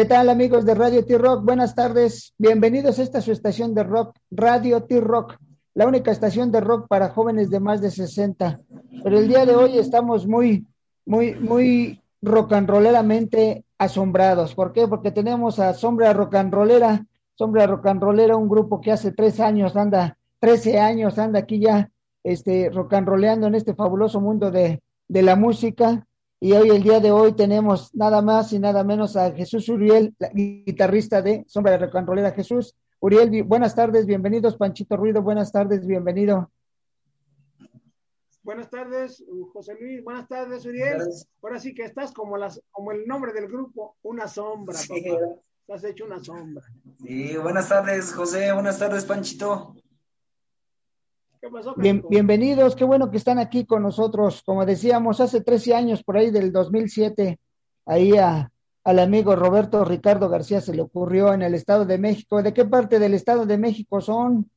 ¿Qué tal amigos de Radio T-Rock? Buenas tardes. Bienvenidos a esta su estación de rock, Radio T-Rock, la única estación de rock para jóvenes de más de 60. Pero el día de hoy estamos muy, muy, muy rock and rolleramente asombrados. ¿Por qué? Porque tenemos a Sombra Rock and Rollera, Sombra Rock and Rollera, un grupo que hace tres años anda, trece años anda aquí ya, este, rock and rolleando en este fabuloso mundo de, de la música y hoy, el día de hoy, tenemos nada más y nada menos a Jesús Uriel, guitarrista de Sombra de Recontrolera. Jesús, Uriel, buenas tardes, bienvenidos. Panchito Ruido, buenas tardes, bienvenido. Buenas tardes, José Luis. Buenas tardes, Uriel. Ahora sí que estás como, las, como el nombre del grupo, una sombra, papá. Estás hecho una sombra. Sí, buenas tardes, José. Buenas tardes, Panchito bienvenidos, qué bueno que están aquí con nosotros. Como decíamos, hace 13 años, por ahí del 2007, ahí a, al amigo Roberto Ricardo García se le ocurrió en el Estado de México. ¿De qué parte del Estado de México son?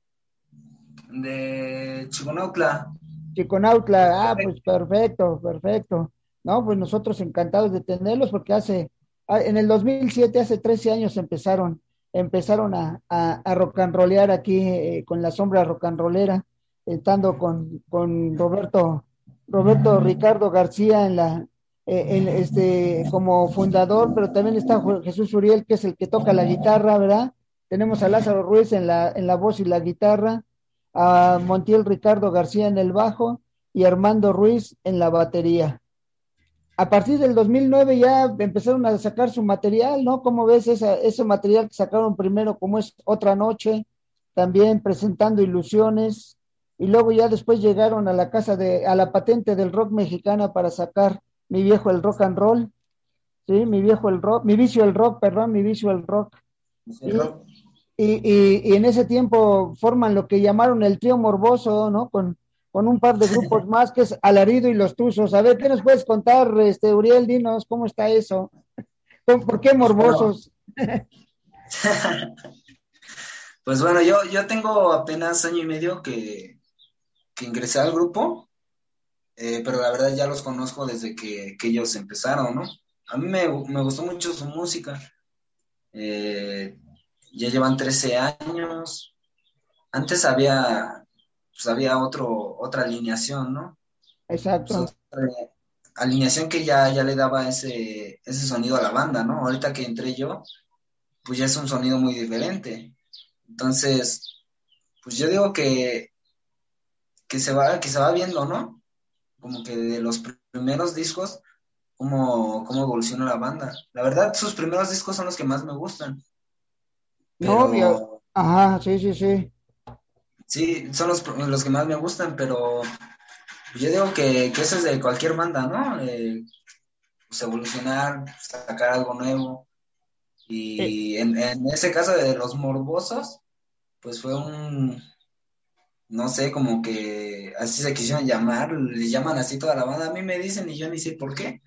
De Chiconautla. Chiconautla, ah, pues perfecto, perfecto. No, pues nosotros encantados de tenerlos porque hace, ah, en el 2007, hace 13 años empezaron, empezaron a, a, a rock and rollear aquí eh, con la sombra rock and rollera estando con, con Roberto, Roberto Ricardo García en la, eh, en este, como fundador, pero también está Jesús Uriel, que es el que toca la guitarra, ¿verdad? Tenemos a Lázaro Ruiz en la, en la voz y la guitarra, a Montiel Ricardo García en el bajo y Armando Ruiz en la batería. A partir del 2009 ya empezaron a sacar su material, ¿no? ¿Cómo ves esa, ese material que sacaron primero, como es Otra Noche, también presentando ilusiones, y luego ya después llegaron a la casa de, a la patente del rock mexicana para sacar mi viejo el rock and roll, sí, mi viejo el rock, mi vicio el rock, perdón, mi vicio el rock. Y, y, en ese tiempo forman lo que llamaron el trío morboso, ¿no? Con, con un par de grupos más que es Alarido y los Tuzos. A ver, ¿qué nos puedes contar, este Uriel? Dinos, ¿cómo está eso? ¿Por qué morbosos? pues bueno, yo, yo tengo apenas año y medio que, que ingresé al grupo, eh, pero la verdad ya los conozco desde que, ellos empezaron, ¿no? A mí me, gustó mucho su música. Eh, ya llevan 13 años. Antes había, pues había otro, otra alineación, ¿no? Exacto. alineación que ya, ya le daba ese, ese sonido a la banda, ¿no? Ahorita que entré yo, pues ya es un sonido muy diferente. Entonces, pues yo digo que que se va, que se va viendo, ¿no? Como que de los primeros discos, cómo, cómo evoluciona la banda. La verdad, sus primeros discos son los que más me gustan. No, ajá, sí, sí, sí. Sí, son los, los que más me gustan, pero yo digo que, eso es de cualquier banda, ¿no? Eh, pues evolucionar, sacar algo nuevo. Y en, en, ese caso de los morbosos, pues fue un, no sé, como que así se quisieron llamar, le llaman así toda la banda, a mí me dicen y yo ni sé por qué.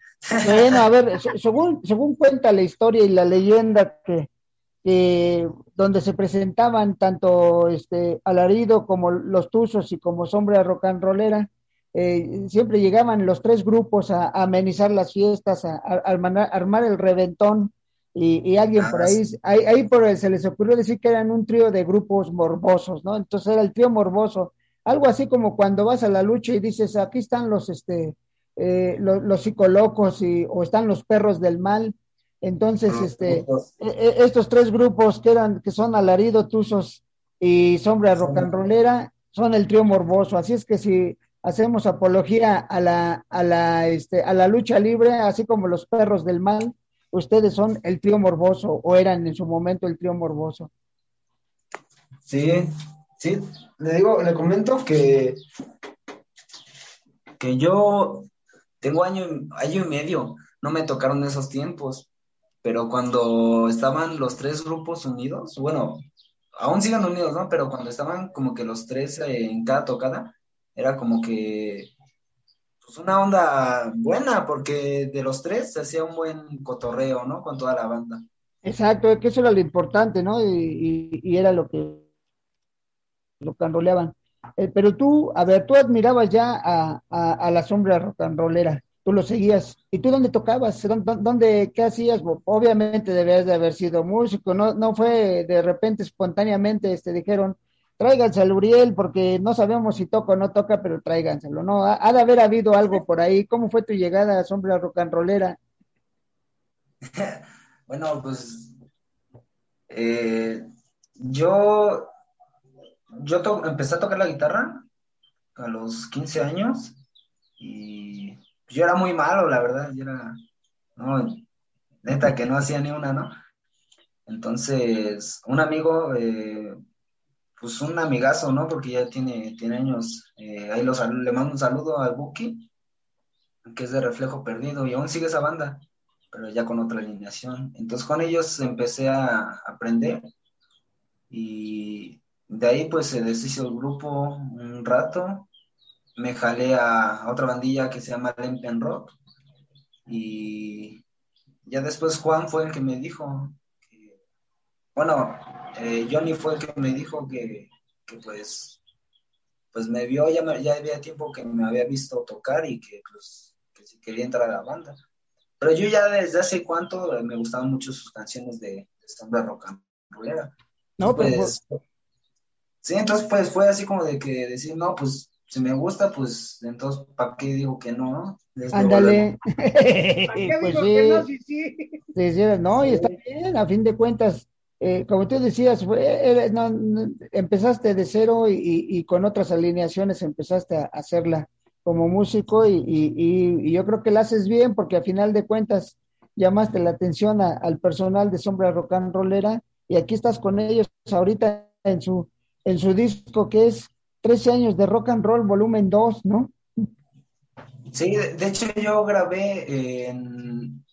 Bueno, a ver, según, según cuenta la historia y la leyenda que, donde se presentaban tanto este Alarido como los Tuzos y como Sombra Rock and Rollera, eh, siempre llegaban los tres grupos a, amenizar las fiestas, a, armar el reventón y, alguien por ah, ahí, ahí, por se les ocurrió decir que eran un trío de grupos morbosos, ¿no? Entonces era el trío morboso, algo así como cuando vas a la lucha y dices, aquí están los, este, eh, los, los psicolocos y, o están los perros del mal, entonces, ah, este, e, e, estos tres grupos que eran, que son Alarido, Tuzos y Sombra Rock and Rollera, son el trío morboso, así es que si hacemos apología a la, a la, este, a la lucha libre, así como los perros del mal, ustedes son el trío morboso o eran en su momento el trío morboso. Sí, sí, le digo, le comento que, que yo tengo año, año y medio, no me tocaron esos tiempos, pero cuando estaban los tres grupos unidos, bueno, aún sigan unidos, ¿no? Pero cuando estaban como que los tres en cada tocada, era como que pues una onda buena, porque de los tres se hacía un buen cotorreo, ¿no? Con toda la banda. Exacto, que eso era lo importante, ¿no? Y, era lo que lo canroleaban. Eh, pero tú, a ver, tú admirabas ya a, la sombra rock and rollera. tú lo seguías. ¿Y tú dónde tocabas? ¿Dónde, qué hacías? Obviamente debías de haber sido músico, no, no fue de repente espontáneamente, este, dijeron, tráiganse al Uriel porque no sabemos si toca o no toca, pero tráiganselo, ¿no? Ha, de haber habido algo por ahí. ¿Cómo fue tu llegada a Sombra Rock and Rollera? bueno, pues eh, yo, yo empecé a tocar la guitarra a los 15 años y yo era muy malo, la verdad, yo era, no, neta que no hacía ni una, ¿no? Entonces, un amigo, eh, pues un amigazo, ¿no? Porque ya tiene, tiene años, eh, ahí le mando un saludo al Buki, que es de Reflejo Perdido, y aún sigue esa banda, pero ya con otra alineación. Entonces con ellos empecé a aprender y de ahí pues se deshizo el grupo un rato me jalé a, otra bandilla que se llama Lempen Rock y ya después Juan fue el que me dijo, bueno, eh, Johnny fue el que me dijo que, pues, pues me vio, ya, ya había tiempo que me había visto tocar y que pues que si quería entrar a la banda. Pero yo ya desde hace cuánto me gustaban mucho sus canciones de, de rock and rollera. No, pues, Sí, entonces pues fue así como de que decir, no, pues si me gusta, pues entonces, ¿para qué digo que no? Ándale. pues sí. no? Sí, sí. no, y está bien, a fin de cuentas, eh, como tú decías, fue, empezaste de cero y, con otras alineaciones empezaste a hacerla como músico y, yo creo que la haces bien porque a final de cuentas llamaste la atención al personal de Sombra Rock and Rollera y aquí estás con ellos ahorita en su, en su disco que es 13 años de rock and roll, volumen 2, ¿no? Sí, de hecho yo grabé en,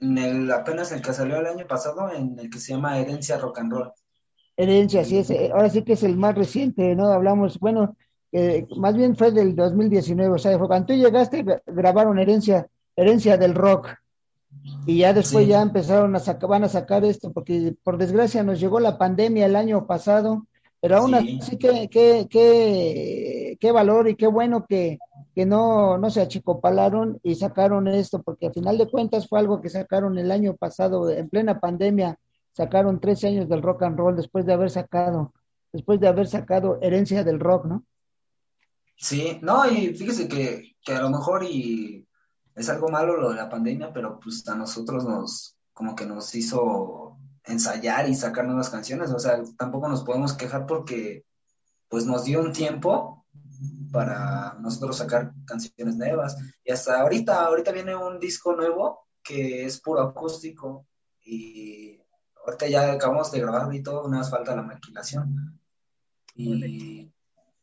el, apenas el que salió el año pasado, en el que se llama Herencia Rock and Roll. Herencia, sí, es, eh, ahora sí que es el más reciente, ¿no? Hablamos, bueno, más bien fue del 2019, o sea, cuando tú llegaste grabaron Herencia, Herencia del Rock. Y ya después ya empezaron a sacar, van a sacar esto, porque por desgracia nos llegó la pandemia el año pasado pero aún así, qué, qué, qué, valor y qué bueno que, no, no se achicopalaron y sacaron esto, porque al final de cuentas fue algo que sacaron el año pasado, en plena pandemia, sacaron 13 años del rock and roll después de haber sacado, después de haber sacado herencia del rock, ¿no? Sí, no, y fíjese que, que a lo mejor y es algo malo lo de la pandemia, pero pues a nosotros nos, como que nos hizo ensayar y sacar nuevas canciones, o sea, tampoco nos podemos quejar porque pues nos dio un tiempo para nosotros sacar canciones nuevas y hasta ahorita, ahorita viene un disco nuevo que es puro acústico y ahorita ya acabamos de grabar y todo, nada más falta la maquilación y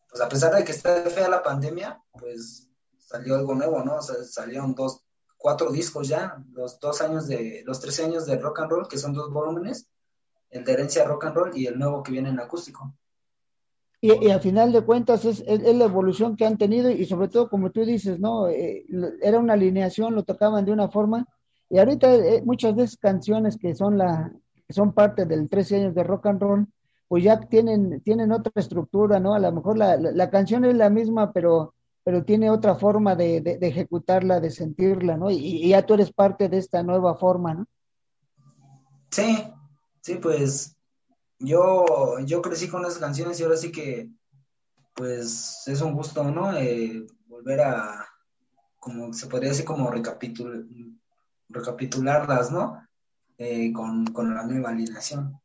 pues a pesar de que está fea la pandemia, pues salió algo nuevo, ¿no? Salieron dos, cuatro discos ya, los dos años de, los 13 años de rock and roll, que son dos volúmenes, el de herencia rock and roll y el nuevo que viene en acústico. Y, al final de cuentas es, la evolución que han tenido y sobre todo como tú dices, ¿no? Eh, era una alineación, lo tocaban de una forma y ahorita eh, muchas de esas canciones que son la que son parte del 13 años de rock and roll, pues ya tienen, tienen otra estructura, ¿no? A lo mejor la, la canción es la misma, pero pero tiene otra forma de, de, ejecutarla, de sentirla, ¿no? Y, ya tú eres parte de esta nueva forma, ¿no? Sí, sí, pues yo, yo crecí con esas canciones y ahora sí que, pues es un gusto, ¿no? Eh, volver a, como se podría decir, como recapitul recapitularlas, ¿no? Eh, con, con la nueva alineación.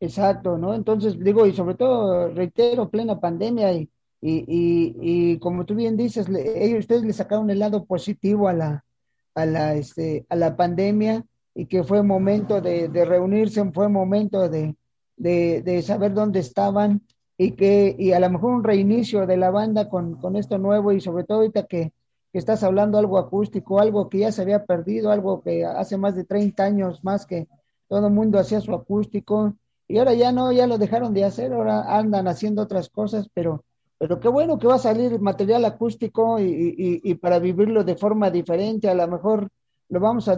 Exacto, ¿no? Entonces, digo, y sobre todo, reitero, plena pandemia y y, y, como tú bien dices, ellos, ustedes le sacaron el lado positivo a la, a la, este, a la pandemia y que fue momento de, reunirse, fue momento de, de, saber dónde estaban y que y a lo mejor un reinicio de la banda con, con esto nuevo y sobre todo ahorita que, que, estás hablando algo acústico, algo que ya se había perdido, algo que hace más de 30 años más que todo el mundo hacía su acústico y ahora ya no, ya lo dejaron de hacer, ahora andan haciendo otras cosas, pero pero qué bueno que va a salir material acústico y, para vivirlo de forma diferente. A lo mejor lo vamos a.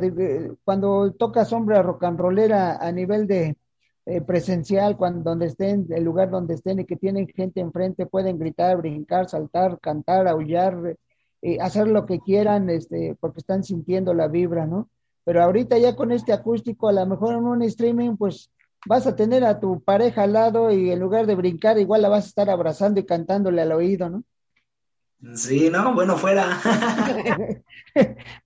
Cuando toca sombra rock and rollera a nivel de eh, presencial, cuando donde estén, el lugar donde estén y que tienen gente enfrente, pueden gritar, brincar, saltar, cantar, aullar, y hacer lo que quieran, este, porque están sintiendo la vibra, ¿no? Pero ahorita ya con este acústico, a lo mejor en un streaming, pues vas a tener a tu pareja al lado y en lugar de brincar, igual la vas a estar abrazando y cantándole al oído, ¿no? Sí, no, bueno, fuera.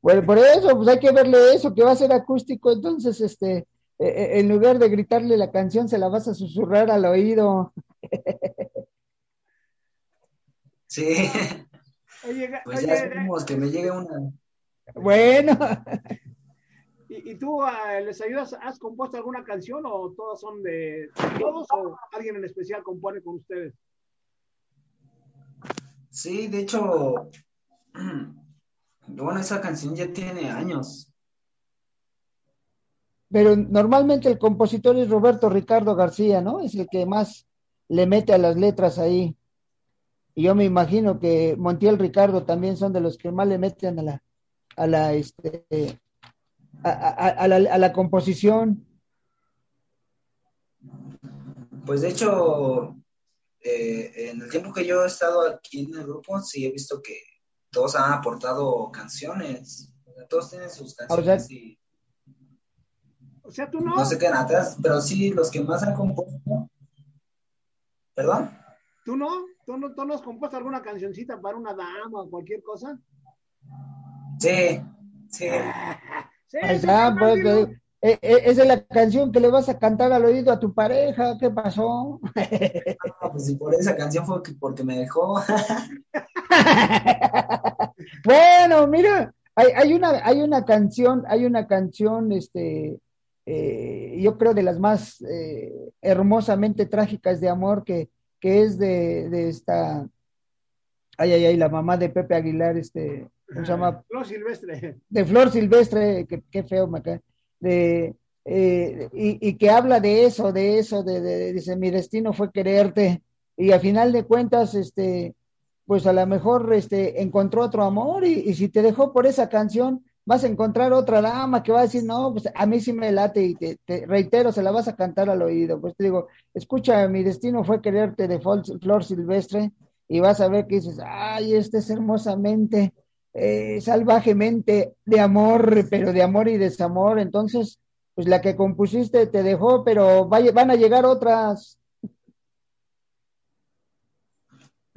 bueno, por eso, pues hay que verle eso, que va a ser acústico, entonces, este, en lugar de gritarle la canción, se la vas a susurrar al oído. sí. pues ya esperemos que me llegue una. Bueno. ¿Y, tú ah, les ayudas? ¿Has compuesto alguna canción o todas son de todos o alguien en especial compone con ustedes? Sí, de hecho, bueno, esa canción ya tiene años. Pero normalmente el compositor es Roberto Ricardo García, ¿no? Es el que más le mete a las letras ahí. Y yo me imagino que Montiel Ricardo también son de los que más le meten a la, a la, este, a, la, composición? Pues de hecho, eh, en el tiempo que yo he estado aquí en el grupo, sí he visto que todos han aportado canciones. todos tienen sus canciones o sea, tú no. No se quedan atrás, pero sí los que más han compuesto. ¿Perdón? ¿Tú no? ¿Tú no, ¿Tú no has compuesto alguna cancioncita para una dama o cualquier cosa? Sí, sí. pues, eh, eh, esa es la canción que le vas a cantar al oído a tu pareja, ¿qué pasó? No, pues si por esa canción fue porque me dejó. bueno, mira, hay, hay, una, hay una canción, hay una canción, este, eh, yo creo de las más hermosamente trágicas de amor que, que es de, de esta, ay, ay, ay, la mamá de Pepe Aguilar, este, ¿cómo se llama? Flor Silvestre. De Flor Silvestre, qué feo me cae. De, eh, y, y, que habla de eso, de eso, de, dice, mi destino fue quererte, y a final de cuentas, este, pues a lo mejor este, encontró otro amor, y, y, si te dejó por esa canción, vas a encontrar otra dama que va a decir, no, pues a mí sí me late, y te, te reitero, se la vas a cantar al oído, pues te digo, escucha, mi destino fue quererte de Flor Silvestre, y vas a ver que dices, ay, este es hermosamente eh, salvajemente de amor, pero de amor y desamor. Entonces, pues la que compusiste te dejó, pero van a llegar otras.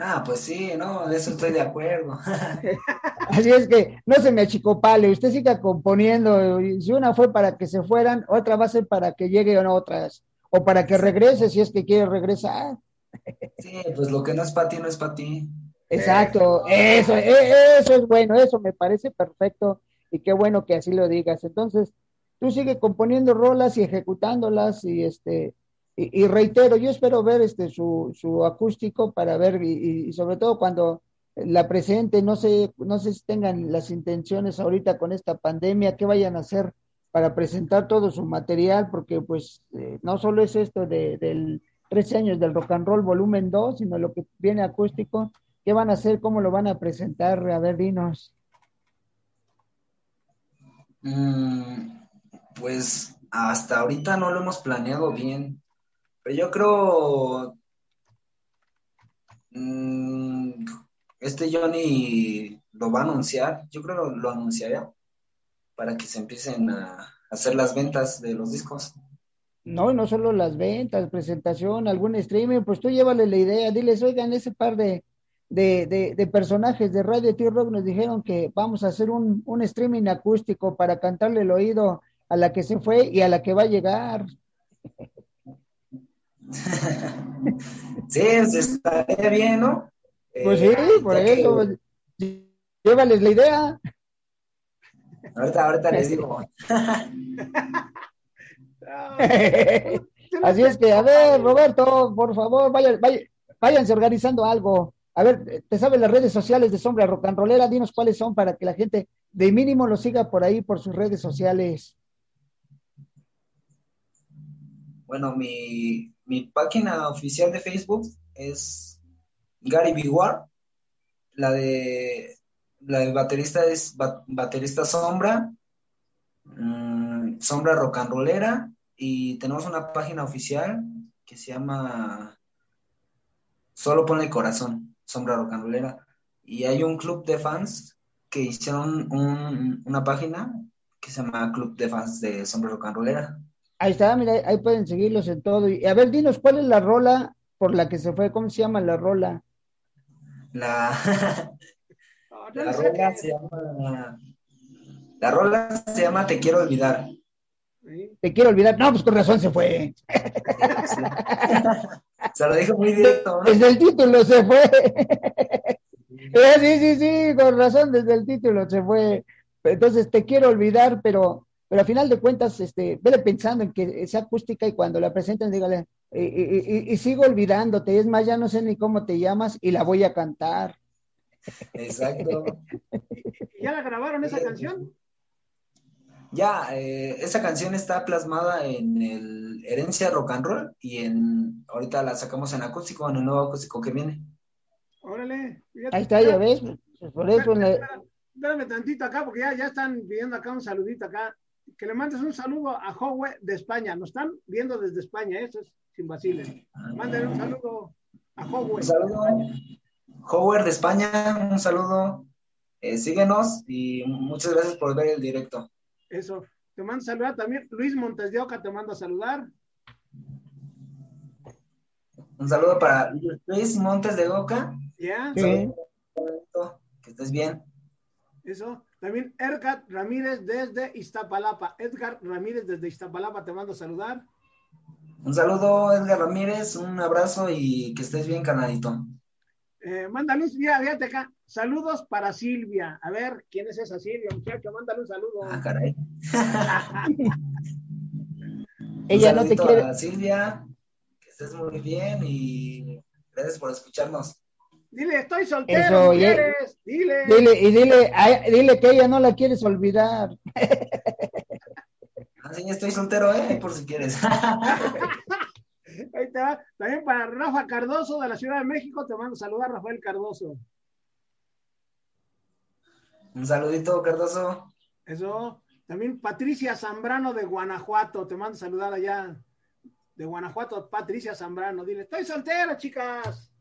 Ah, pues sí, no, de eso estoy de acuerdo. Así es que no se me achicopale, usted siga componiendo. Si una fue para que se fueran, otra va a ser para que lleguen otras, o para que regrese si es que quiere regresar. Sí, pues lo que no es para ti no es para ti. Exacto, eso, e, eso es bueno, eso me parece perfecto y qué bueno que así lo digas. Entonces, tú sigue componiendo rolas y ejecutándolas y este y, reitero, yo espero ver este su, su acústico para ver y, sobre todo cuando la presente, no sé, no sé si tengan las intenciones ahorita con esta pandemia, qué vayan a hacer para presentar todo su material, porque pues eh, no solo es esto de, del 13 años del rock and roll volumen 2, sino lo que viene acústico, ¿Qué van a hacer? ¿Cómo lo van a presentar? A ver, dinos. Mm, pues hasta ahorita no lo hemos planeado bien, pero yo creo mm, este Johnny lo va a anunciar, yo creo que lo anunciaría para que se empiecen a hacer las ventas de los discos. No, no solo las ventas, presentación, algún streaming, pues tú llévale la idea, diles, oigan, ese par de, de, de, personajes de Radio T-Rock nos dijeron que vamos a hacer un, un, streaming acústico para cantarle el oído a la que se fue y a la que va a llegar. sí, estaría bien, ¿no? Pues sí, eh, por eso. Pues, llévales la idea. Ahorita, ahorita les digo. Así es que, a ver, Roberto, por favor, vayan, vayan, váyanse organizando algo. A ver, ¿te sabes las redes sociales de Sombra Rock and Rollera? Dinos cuáles son para que la gente de mínimo lo siga por ahí, por sus redes sociales. Bueno, mi, página oficial de Facebook es Gary Biguar. La de la del baterista es baterista Sombra, mm, Sombra Rock and Rollera, y tenemos una página oficial que se llama Solo Pone Corazón. Sombra Rocanrolera. y hay un club de fans que hicieron una página que se llama Club de Fans de Sombrero Canrolera. Ahí está, mira, ahí pueden seguirlos en todo. Y a ver, dinos, ¿cuál es la rola por la que se fue? ¿Cómo se llama la rola? La, la rola se llama... La rola se llama Te quiero olvidar. Te quiero olvidar. No, pues con razón se fue. se lo dijo muy directo. Desde el título se fue. Eh, sí, sí, sí, con razón, desde el título se fue. Entonces te quiero olvidar, pero, pero a final de cuentas, este, vele pensando en que sea acústica y cuando la presenten, dígale, y, sigo olvidándote, es más, ya no sé ni cómo te llamas y la voy a cantar. Exacto. ¿Ya la grabaron esa canción? Ya, eh, esa canción está plasmada en el Herencia Rock and Roll y en ahorita la sacamos en acústico, en el nuevo acústico que viene. Órale. Ahí está, ya ves. Por eso espérame, tantito acá, porque ya, ya están pidiendo acá un saludito acá. Que le mandes un saludo a Howe de España. Nos están viendo desde España, eso es sin vaciles. Mándale un saludo a Howe. Un saludo. Howe de España, un saludo. Eh, síguenos y muchas gracias por ver el directo. Eso. Te mando a saludar también. Luis Montes de Oca te mando a saludar. Un saludo para Luis Montes de Oca. Ya. Que estés bien. Eso. También Edgar Ramírez desde Iztapalapa. Edgar Ramírez desde Iztapalapa, te mando a saludar. Un saludo, Edgar Ramírez, un abrazo y que estés bien, canadito. Eh, mándale fíjate acá. Saludos para Silvia. A ver, ¿quién es esa Silvia, muchacho? Mándale un saludo. Ah, caray. Ella no te quiere. Silvia, que estés muy bien y gracias por escucharnos. Dile, estoy soltero, quieres? Dile. Dile, y dile, dile que ella no la quieres olvidar. Ah, sí, estoy soltero, ¿eh? Por si quieres. Ahí te va. También para Rafa Cardoso de la Ciudad de México, te mando a saludar, Rafael Cardoso. Un saludito, Cardoso. Eso. También Patricia Zambrano de Guanajuato, te mando a saludar allá. De Guanajuato, Patricia Zambrano. Dile, estoy soltera, chicas.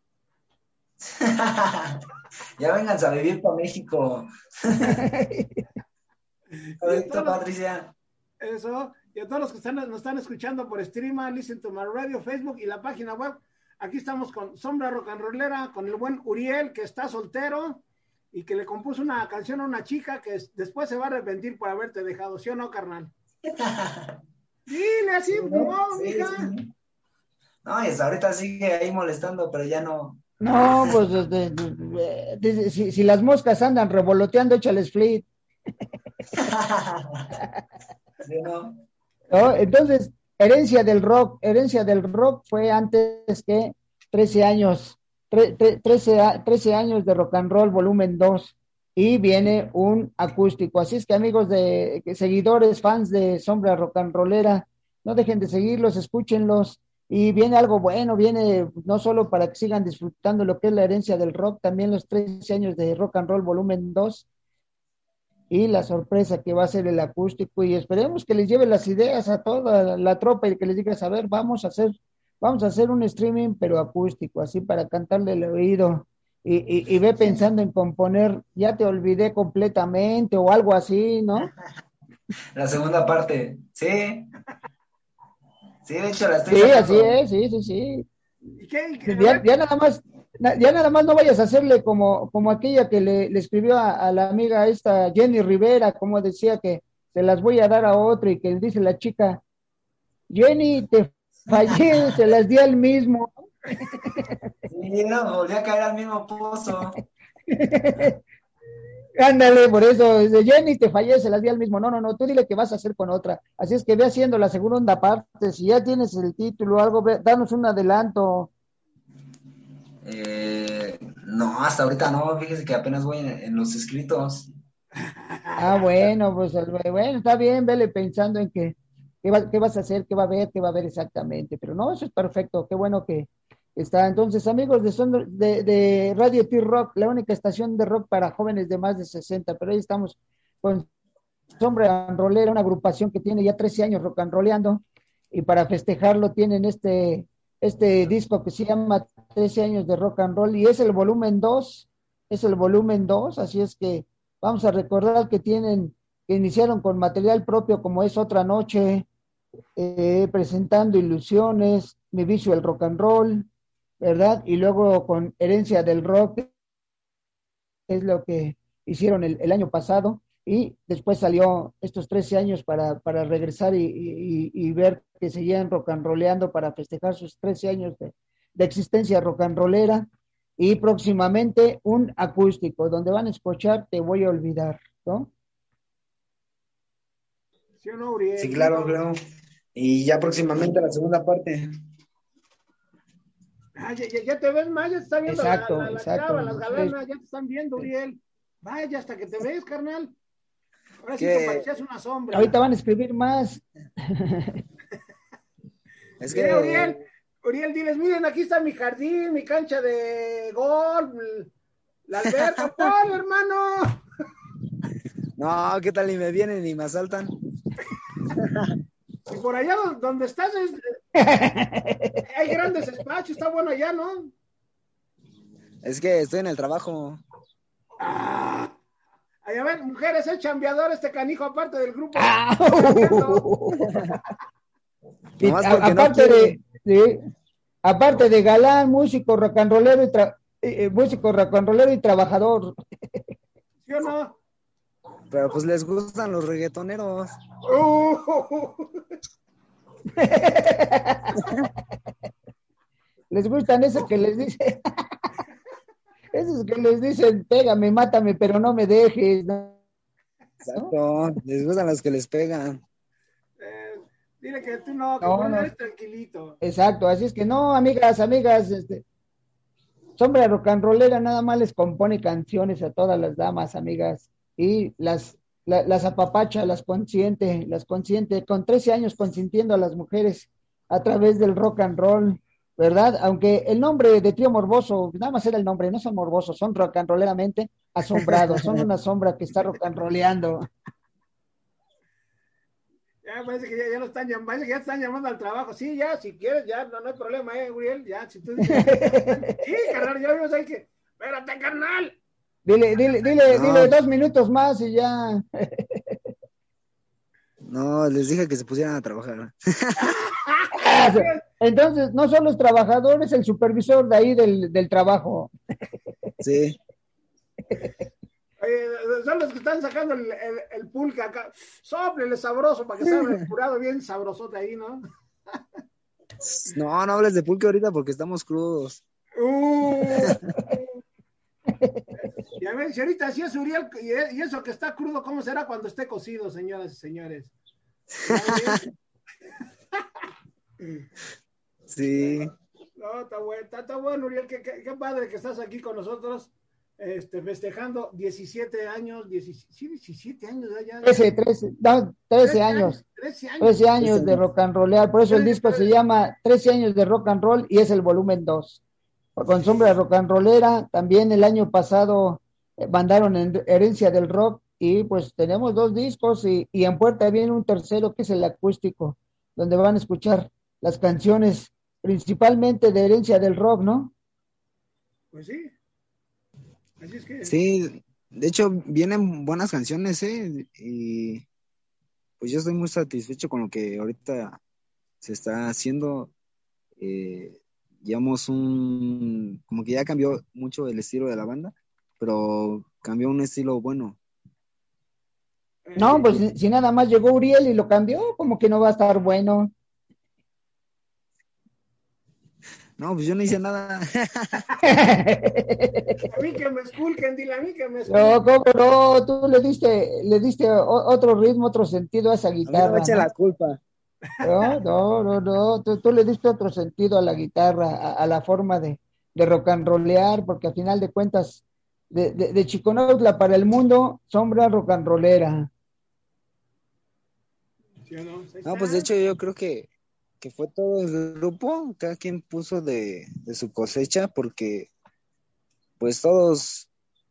ya vengan a vivir para México. Patricia. Eso. Y a todos los que están, nos están escuchando por streama, Listen to My Radio, Facebook y la página web. Aquí estamos con Sombra Rock and Rollera, con el buen Uriel, que está soltero y que le compuso una canción a una chica que después se va a arrepentir por haberte dejado, ¿sí o no, carnal? Dile así, no, mija. No, y hasta ahorita sigue ahí molestando, pero ya no, no, pues si, las moscas andan revoloteando, échales fleet. Entonces, herencia del rock, herencia del rock fue antes que 13 años, 13, años de rock and roll, volumen 2, y viene un acústico. Así es que amigos de seguidores, fans de Sombra Rock and Rollera, no dejen de seguirlos, escúchenlos y viene algo bueno, viene no solo para que sigan disfrutando lo que es la herencia del rock, también los 13 años de Rock and Roll Volumen 2 y la sorpresa que va a ser el acústico y esperemos que les lleve las ideas a toda la tropa y que les diga, a ver, vamos a hacer, vamos a hacer un streaming pero acústico, así para cantarle el oído y, y ve pensando en componer, ya te olvidé completamente o algo así, ¿no? La segunda parte, sí. Sí, de hecho la estoy Sí, así es, sí, sí, sí. Ya, nada más, ya nada más no vayas a hacerle como, como aquella que le, escribió a, la amiga esta Jenny Rivera, como decía que se las voy a dar a otro y que dice la chica, Jenny, te fallé, se las di al mismo. Sí, no, volví a caer al mismo pozo. Ándale, por eso, de Jenny te fallece, las di al mismo. No, no, no, tú dile que vas a hacer con otra. Así es que ve haciendo la segunda parte. Si ya tienes el título o algo, danos un adelanto. Eh, no, hasta ahorita no, fíjese que apenas voy en, los escritos. Ah, bueno, pues bueno, está bien, vele pensando en que, qué, qué vas a hacer, qué va a ver, qué va a haber exactamente. Pero no, eso es perfecto, qué bueno que, Está entonces, amigos de, de, Radio T-Rock, la única estación de rock para jóvenes de más de 60, pero ahí estamos con Sombra Rolera, una agrupación que tiene ya 13 años rock and rollando, y para festejarlo tienen este, este disco que se llama 13 años de rock and roll, y es el volumen 2, es el volumen 2, así es que vamos a recordar que tienen, que iniciaron con material propio como es Otra Noche, eh, presentando Ilusiones, Mi Vicio el Rock and Roll, ¿verdad? Y luego con Herencia del Rock, es lo que hicieron el, año pasado, y después salió estos 13 años para, para regresar y, ver que seguían rock and rollando para festejar sus 13 años de, de existencia rock and rollera y próximamente un acústico donde van a escuchar Te voy a olvidar, ¿no? ¿Sí o no, Uriel? Sí, claro, claro. Y ya próximamente la segunda parte. Ah, ya, te ves más, ya te están viendo exacto, la, la, exacto. las galanas, ya te están viendo, Uriel. Vaya, hasta que te ves, carnal. Ahora sí te parecías una sombra. Ahorita van a escribir más. es que... Uriel, Uriel, diles, miren, aquí está mi jardín, mi cancha de golf, la alberca, ¡Pol, hermano! No, ¿qué tal? Ni me vienen ni me asaltan. Y por allá donde estás hay grandes espacios, está bueno allá, ¿no? Es que estoy en el trabajo. Ah, allá ven, mujeres, es chambeador este canijo aparte del grupo. Ah. aparte de, Sí. Aparte de galán, músico, rock and rollero y eh, eh, músico, rock and rollero y trabajador. ¿Sí o no? Pero pues les gustan los reggaetoneros. Uh. les gustan esos que les dicen, esos que les dicen, pégame, mátame, pero no me dejes. Exacto, les gustan los que les pegan. Dile que tú no, que no, no. tranquilito. Exacto, así es que no, amigas, amigas, este, Sombra Rock and Rollera nada más les compone canciones a todas las damas, amigas, y las, las apapacha, las consiente, las consiente, con 13 años consintiendo a las mujeres a través del rock and roll, ¿verdad? Aunque el nombre de Tío Morboso, nada más era el nombre, no son morbosos, son rock and rolleramente asombrados, son una sombra que está rock and rolleando. Ya parece que ya, ya lo están llamando, parece que ya están llamando al trabajo. Sí, ya, si quieres, ya, no, no hay problema, eh, Uriel, ya, si tú dices. sí, carnal, ya vimos ahí que, espérate, carnal. Dile, dile, dile, dile dos minutos más y ya. No, les dije que se pusieran a trabajar. Entonces, no son los trabajadores, el supervisor de ahí del, del trabajo. Sí. son los que están sacando el, el, pulque acá. Sóplele sabroso para que salga curado bien sabrosote ahí, ¿no? no, no hables de pulque ahorita porque estamos crudos. Uh. ya ven, si ahorita así es Uriel y eso que está crudo, ¿cómo será cuando esté cocido, señoras y señores? Sí. No, está bueno, está, bueno, Uriel, qué, qué padre que estás aquí con nosotros este, festejando 17 años, 17, años ya. 13, 13, 13, años. 13 años. 13 años de rock and rollear, por eso el disco se llama 13 años de rock and roll y es el volumen 2. Con sombra rock and rollera, también el año pasado eh, mandaron en herencia del rock y pues tenemos dos discos y, y en puerta viene un tercero que es el acústico, donde van a escuchar las canciones principalmente de herencia del rock, ¿no? Pues sí, Sí, de hecho vienen buenas canciones, ¿eh? Y pues yo estoy muy satisfecho con lo que ahorita se está haciendo. Eh, llevamos un, como que ya cambió mucho el estilo de la banda, pero cambió un estilo bueno. No, pues si nada más llegó Uriel y lo cambió, como que no va a estar bueno. No, pues yo no hice nada. a mí que me esculquen, dile a mí que me esculquen. No, ¿cómo no? Tú le diste, le diste otro ritmo, otro sentido a esa guitarra. no me la culpa. No, no, no, no. Tú, le diste otro sentido a la guitarra, a, la forma de, de rock and rollear, porque al final de cuentas, de, de, de Chiconautla para el mundo, sombra rock and rollera. no, pues de hecho yo creo que que fue todo el grupo, cada quien puso de, su cosecha, porque pues todos,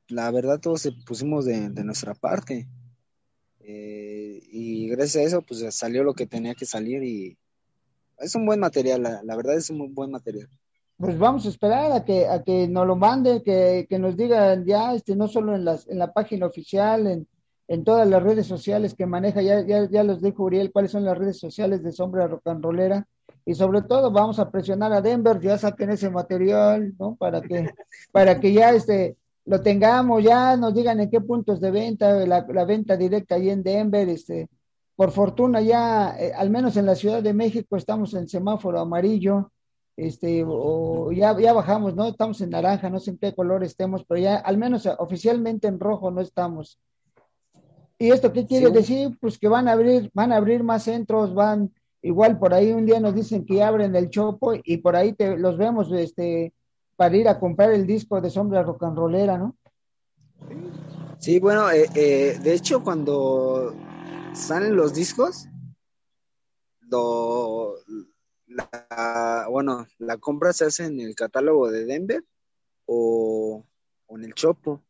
la verdad, todos se pusimos de, nuestra parte. Eh, y gracias a eso, pues salió lo que tenía que salir y es un buen material, la, verdad es un buen material. pues vamos a esperar a que, a que nos lo manden, que, que nos digan ya, este, no solo en, las, en la página oficial, en, en todas las redes sociales que maneja, ya, ya, ya los dijo Uriel, cuáles son las redes sociales de Sombra Rollera, y sobre todo vamos a presionar a Denver, ya saquen ese material, ¿no? Para que, para que ya este, lo tengamos, ya nos digan en qué puntos de venta, la, la venta directa ahí en Denver, este, por fortuna ya, eh, al menos en la Ciudad de México estamos en semáforo amarillo, este, o ya, ya bajamos, ¿no? Estamos en naranja, no sé en qué color estemos, pero ya al menos oficialmente en rojo no estamos. ¿Y esto qué quiere decir? Pues que van a abrir, van a abrir más centros, van, igual por ahí un día nos dicen que abren el Chopo y por ahí te, los vemos, este, para ir a comprar el disco de Sombra Rock and Rollera, ¿no? Sí, bueno, eh, eh, de hecho cuando salen los discos, lo, la, bueno, la compra se hace en el catálogo de Denver o, en el Chopo.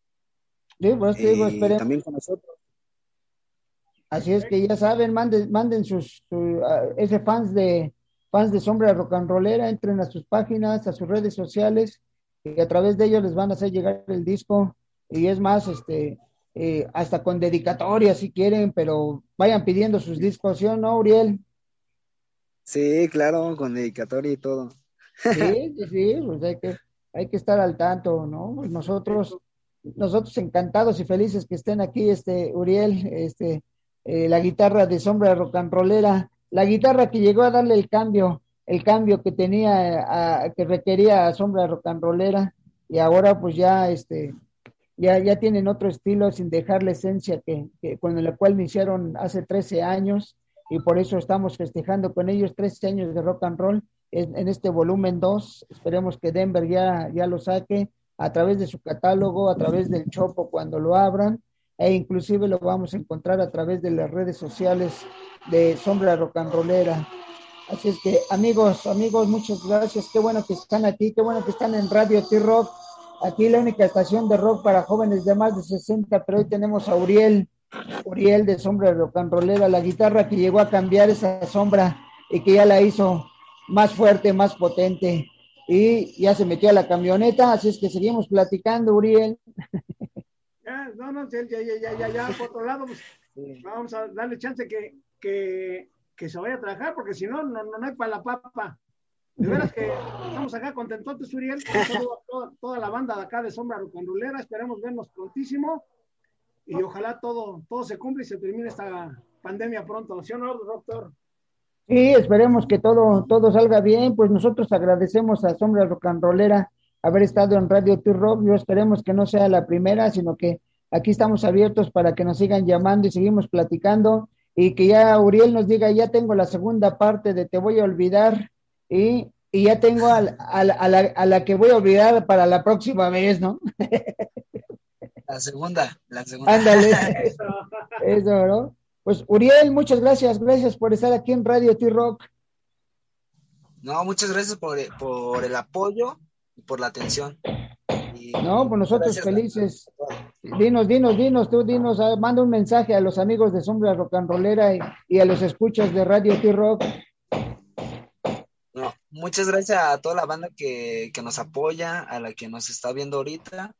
Sí, pues digo, También con nosotros. Así es que ya saben, manden, manden sus, ese fans de fans de Sombra Rock and Rollera, entren a sus páginas, a sus redes sociales, y a través de ellos les van a hacer llegar el disco. Y es más, este, eh, hasta con dedicatoria si quieren, pero vayan pidiendo sus discos, ¿sí o no, Uriel? Sí, claro, con dedicatoria y todo. Sí, sí, pues hay que, hay que estar al tanto, ¿no? Pues nosotros, nosotros encantados y felices que estén aquí, este, Uriel, este, eh, la guitarra de sombra rock and rollera, la guitarra que llegó a darle el cambio, el cambio que tenía, que requería a sombra rock and rollera, y ahora pues ya, este, ya, ya tienen otro estilo sin dejar la esencia que, con la cual iniciaron hace 13 años y por eso estamos festejando con ellos 13 años de rock and roll en, en este volumen 2. Esperemos que Denver ya, ya lo saque a través de su catálogo, a través del Chopo cuando lo abran e inclusive lo vamos a encontrar a través de las redes sociales de Sombra Rollera. Así es que amigos, amigos, muchas gracias. Qué bueno que están aquí, qué bueno que están en Radio T-Rock. Aquí la única estación de rock para jóvenes de más de 60, pero hoy tenemos a Uriel Uriel de Sombra Rollera, la guitarra que llegó a cambiar esa sombra y que ya la hizo más fuerte, más potente. Y ya se metió a la camioneta, así es que seguimos platicando, Uriel. Ya, no, no, ya, ya, ya, ya, ya, por otro lado, pues, vamos a darle chance que, que, que se vaya a trabajar, porque si no, no, no hay para la papa. De veras que estamos acá contentos, Uriel, con toda, toda, la banda de acá de Sombra Rock and Rollera, esperemos vernos prontísimo y ojalá todo, todo se cumpla y se termine esta pandemia pronto. ¿Sí o no, doctor? Sí, esperemos que todo, todo salga bien. Pues nosotros agradecemos a Sombra Rollera haber estado en Radio T-Rock. Yo esperemos que no sea la primera, sino que aquí estamos abiertos para que nos sigan llamando y seguimos platicando. Y que ya Uriel nos diga, ya tengo la segunda parte de Te voy a olvidar y, y ya tengo a, a, a, la, a la que voy a olvidar para la próxima vez, ¿no? La segunda, la segunda. Ándale. Eso, ¿no? Pues Uriel, muchas gracias, gracias por estar aquí en Radio T-Rock. No, muchas gracias por, por, el apoyo y por la atención. Y no, pues nosotros felices. Dinos, dinos, dinos, tú dinos, ah, manda un mensaje a los amigos de Sombra Rock and Rollera y, y a los escuchas de Radio T-Rock. No, muchas gracias a toda la banda que, que nos apoya, a la que nos está viendo ahorita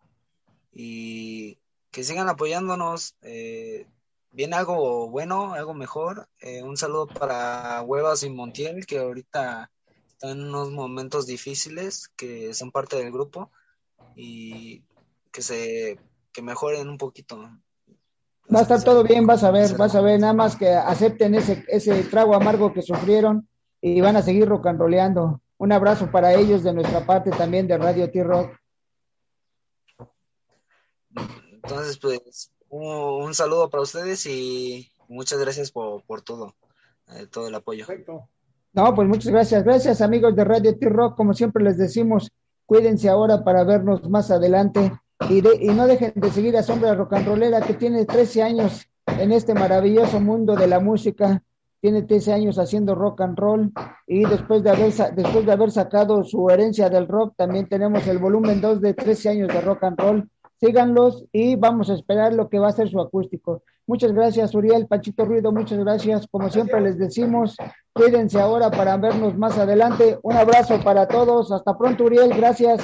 y que sigan apoyándonos. Eh, viene algo bueno, algo mejor. Eh, un saludo para Huevas y Montiel, que ahorita están en unos momentos difíciles, que son parte del grupo y que se que mejoren un poquito. Va a estar todo bien, vas a ver, vas a ver, nada más que acepten ese, ese trago amargo que sufrieron y van a seguir rock and rollando. Un abrazo para ellos de nuestra parte también de Radio T-Rock. Entonces, pues, un, saludo para ustedes y muchas gracias por, todo, eh, todo el apoyo. Perfecto. No, pues muchas gracias. Gracias, amigos de Radio T-Rock. Como siempre les decimos, cuídense ahora para vernos más adelante y, y no dejen de seguir a Sombra Rollera, que tiene 13 años en este maravilloso mundo de la música. Tiene 13 años haciendo rock and roll y después de haber, después de haber sacado su herencia del rock, también tenemos el volumen 2 de 13 años de rock and roll síganlos y vamos a esperar lo que va a ser su acústico. Muchas gracias, Uriel, Pachito Ruido, muchas gracias. Como siempre les decimos, cuídense ahora para vernos más adelante. Un abrazo para todos. Hasta pronto, Uriel, gracias.